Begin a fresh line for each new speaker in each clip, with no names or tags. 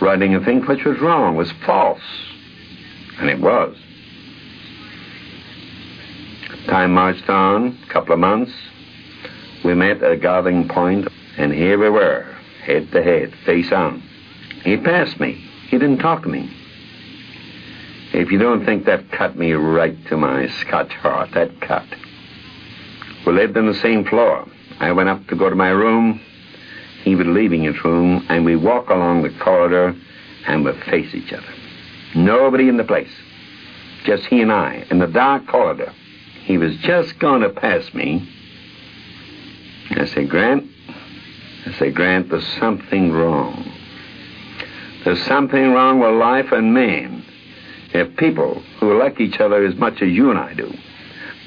writing a thing which was wrong, was false. And it was. Time marched on, a couple of months. We met at a gathering point, and here we were, head to head, face on. He passed me. He didn't talk to me. If you don't think that cut me right to my Scotch heart, that cut. We lived on the same floor. I went up to go to my room. He was leaving his room, and we walk along the corridor and we face each other. Nobody in the place. Just he and I in the dark corridor. He was just going to pass me. I said, Grant, I said, Grant, there's something wrong. There's something wrong with life and man. If people who like each other as much as you and I do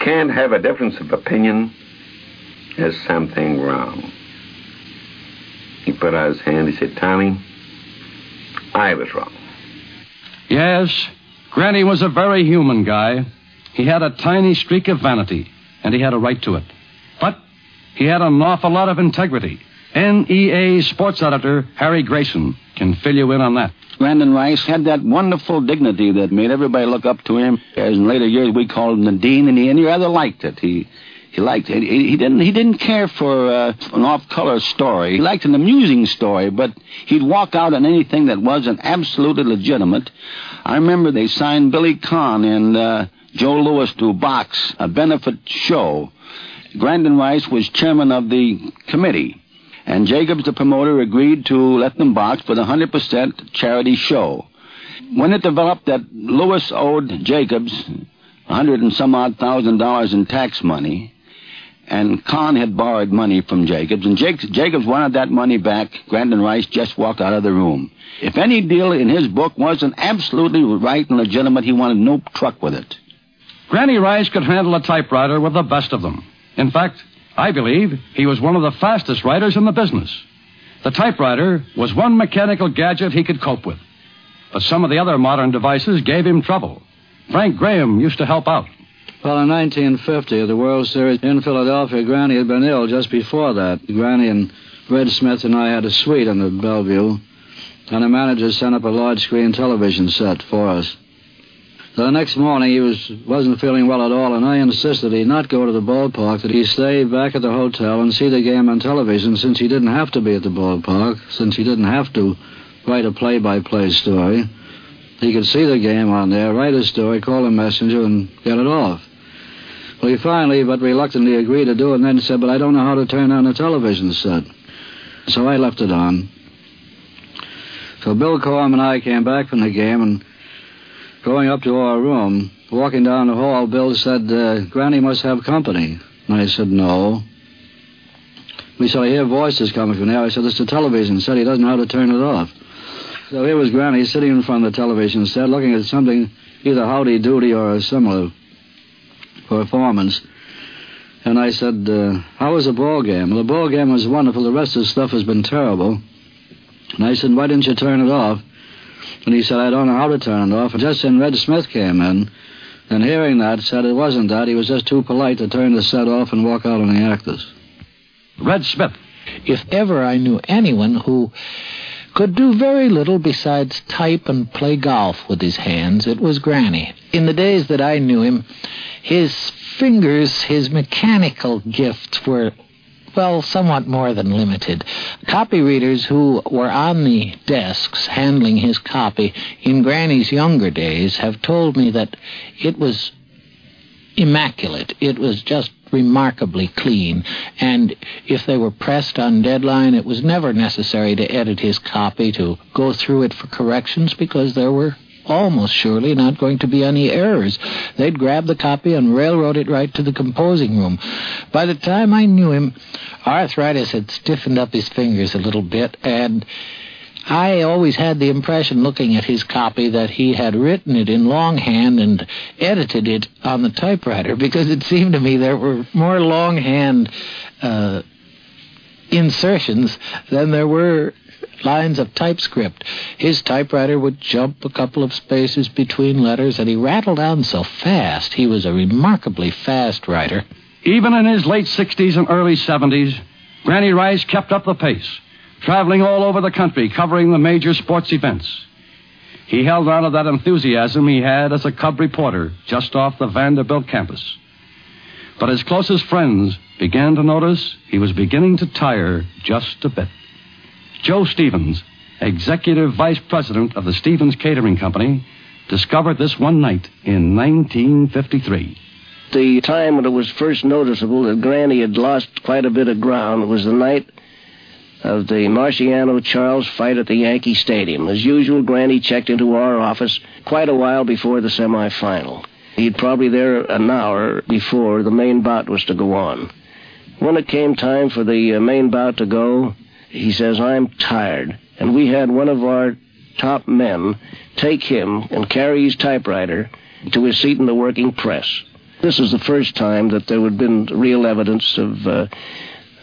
can't have a difference of opinion, there's something wrong. He put out his hand. He said, Tommy, I was wrong.
Yes, Granny was a very human guy. He had a tiny streak of vanity, and he had a right to it. But he had an awful lot of integrity. NEA sports editor Harry Grayson can fill you in on that.
Grantland Rice had that wonderful dignity that made everybody look up to him. As in later years, we called him the dean, and he, and he rather liked it. He he liked it. He, didn't he didn't care for uh, an off-color story. He liked an amusing story, but he'd walk out on anything that wasn't absolutely legitimate. I remember they signed Billy Conn and uh, Joe Louis to box a benefit show. Grantland Rice was chairman of the committee. And Jacobs, the promoter, agreed to let them box for the 100% charity show. When it developed that Louis owed Jacobs a hundred and some odd thousand dollars in tax money, and Conn had borrowed money from Jacobs, and Jacobs, Jacobs wanted that money back, Grantland Rice just walked out of the room. If any deal in his book wasn't absolutely right and legitimate, he wanted no truck with it.
Granny Rice could handle a typewriter with the best of them. In fact, I believe he was one of the fastest writers in the business. The typewriter was one mechanical gadget he could cope with. But some of the other modern devices gave him trouble. Frank Graham used to help out.
Well, in 1950, at the World Series in Philadelphia, Granny had been ill just before that. Granny and Red Smith and I had a suite on the Bellevue, and the manager sent up a large screen television set for us. The next morning, he was, wasn't feeling well at all, and I insisted he not go to the ballpark, that he stay back at the hotel and see the game on television since he didn't have to be at the ballpark, since he didn't have to write a play-by-play story. He could see the game on there, write a story, call a messenger, and get it off. Well, he finally, but reluctantly, agreed to do it, and then said, but I don't know how to turn on the television set. So I left it on. So Bill Corum and I came back from the game, and going up to our room, walking down the hall, Bill said, uh, Granny must have company. And I said, no. We said, I hear voices coming from there. I said, it's the television set. He doesn't know how to turn it off. So here was Granny sitting in front of the television set, looking at something, either Howdy Doody or a similar performance. And I said, uh, how was the ball game? Well, the ball game was wonderful. The rest of the stuff has been terrible. And I said, why didn't you turn it off? And he said, I don't know how to turn it off. And just then Red Smith came in, and hearing that, said it wasn't that. He was just too polite to turn the set off and walk out on the actors.
Red Smith.
If ever I knew anyone who could do very little besides type and play golf with his hands, it was Granny. In the days that I knew him, his fingers, his mechanical gifts were well, somewhat more than limited. Copy readers who were on the desks handling his copy in Granny's younger days have told me that it was immaculate. It was just remarkably clean, and if they were pressed on deadline, it was never necessary to edit his copy, to go through it for corrections, because there were almost surely not going to be any errors. They'd grab the copy and railroad it right to the composing room. By the time I knew him, arthritis had stiffened up his fingers a little bit, and I always had the impression, looking at his copy, that he had written it in longhand and edited it on the typewriter, because it seemed to me there were more longhand uh, insertions than there were lines of typescript. His typewriter would jump a couple of spaces between letters, and he rattled on so fast. He was a remarkably fast writer.
Even in his late 60s and early 70s, Granny Rice kept up the pace, traveling all over the country covering the major sports events. He held on to that enthusiasm he had as a cub reporter just off the Vanderbilt campus. But his closest friends began to notice he was beginning to tire just a bit. Joe Stevens, executive vice president of the Stevens Catering Company, discovered this one night in 1953.
The time when it was first noticeable that Granny had lost quite a bit of ground was the night of the Marciano Charles fight at the Yankee Stadium. As usual, Granny checked into our office quite a while before the semifinal. He'd probably there an hour before the main bout was to go on. When it came time for the uh, main bout to go, he says, I'm tired. And we had one of our top men take him and carry his typewriter to his seat in the working press. This is the first time that there had been real evidence of uh,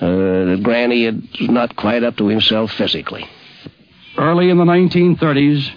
uh, Granny had not quite up to himself physically.
Early in the 1930s,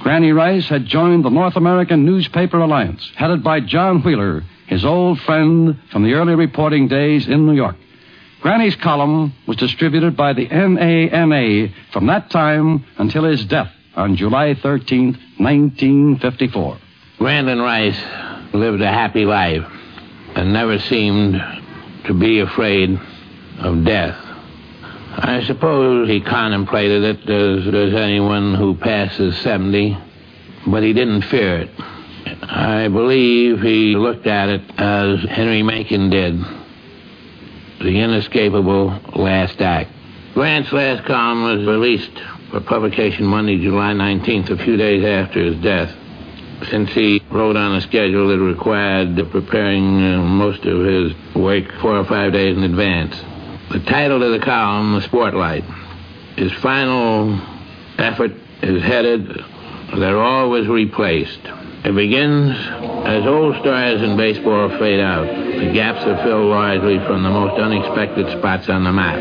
Granny Rice had joined the North American Newspaper Alliance, headed by John Wheeler, his old friend from the early reporting days in New York. Granny's column was distributed by the NANA from that time until his death on July 13, 1954.
Grantland Rice lived a happy life and never seemed to be afraid of death. I suppose he contemplated it as does anyone who passes 70, but he didn't fear it. I believe he looked at it as Henry Mencken did the inescapable last act. Grant's last column was released for publication Monday, July 19th, a few days after his death. Since he wrote on a schedule that required preparing uh, most of his work four or five days in advance. The title of the column, The Sportlight. His final effort is headed, They're Always Replaced. It begins as old stars in baseball fade out. The gaps are filled largely from the most unexpected spots on the map.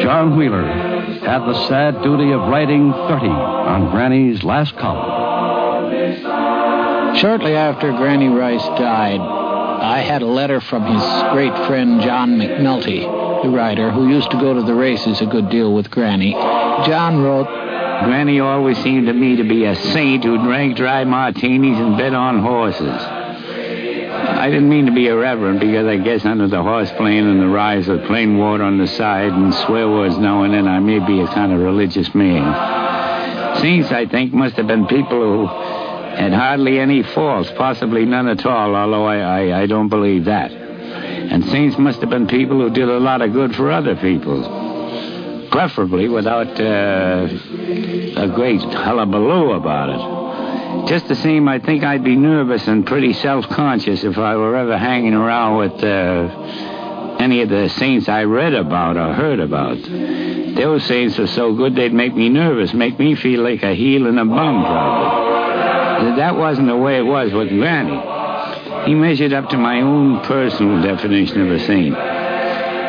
John Wheeler had the sad duty of writing 30 on Granny's last column.
Shortly after Granny Rice died, I had a letter from his great friend John McNulty, the writer who used to go to the races a good deal with Granny. John wrote,
Granny always seemed to me to be a saint who drank dry martinis and bet on horses. I didn't mean to be irreverent because I guess under the horse playing and the rise of plain water on the side and swear words now and then I may be a kind of religious man. Saints, I think, must have been people who had hardly any faults, possibly none at all, although I, I, I don't believe that. And saints must have been people who did a lot of good for other people preferably without uh, a great hullabaloo about it. Just the same, I think I'd be nervous and pretty self-conscious if I were ever hanging around with uh, any of the saints I read about or heard about. Those saints are so good they'd make me nervous, make me feel like a heel and a bum, probably. That wasn't the way it was with Granny. He measured up to my own personal definition of a saint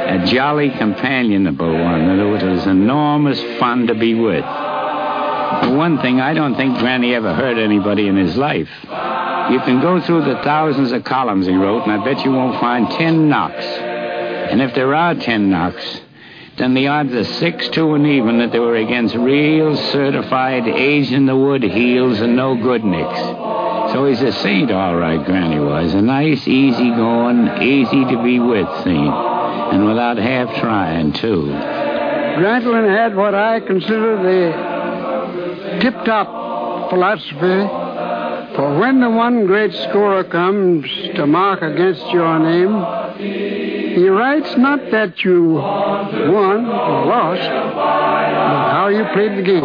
a jolly, companionable one. It was enormous fun to be with. For one thing, I don't think Granny ever hurt anybody in his life. You can go through the thousands of columns he wrote, and I bet you won't find ten knocks. And if there are ten knocks, then the odds are six to an even that they were against real certified age in the wood heels and no good nicks. So he's a saint, all right, Granny was. A nice, easy going, easy to be with saint. and without half trying, too.
Grantland had what I consider the tip top philosophy. For when the one great scorer comes to mark against your name, he writes not that you won or lost, but how you played the game.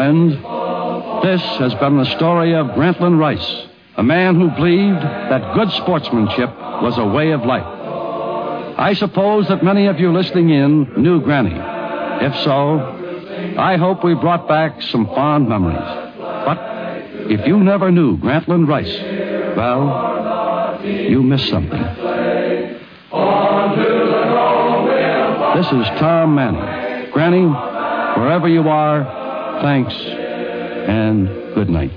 Friends, this has been the story of Grantland Rice, a man who believed that good sportsmanship was a way of life. I suppose that many of you listening in knew Granny. If so, I hope we brought back some fond memories. But if you never knew Grantland Rice, well, you missed something. This is Tom Manning. Granny, wherever you are, thanks and good night.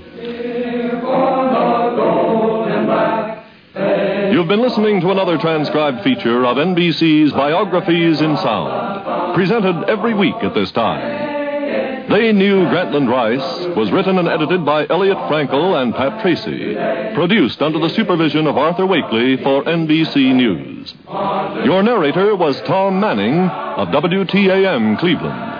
You've been listening to another transcribed feature of NBC's Biographies in Sound, presented every week at this time. They Knew Grantland Rice was written and edited by Elliot Frankel and Pat Tracy, produced under the supervision of Arthur Wakely for NBC News. Your narrator was Tom Manning of WTAM Cleveland.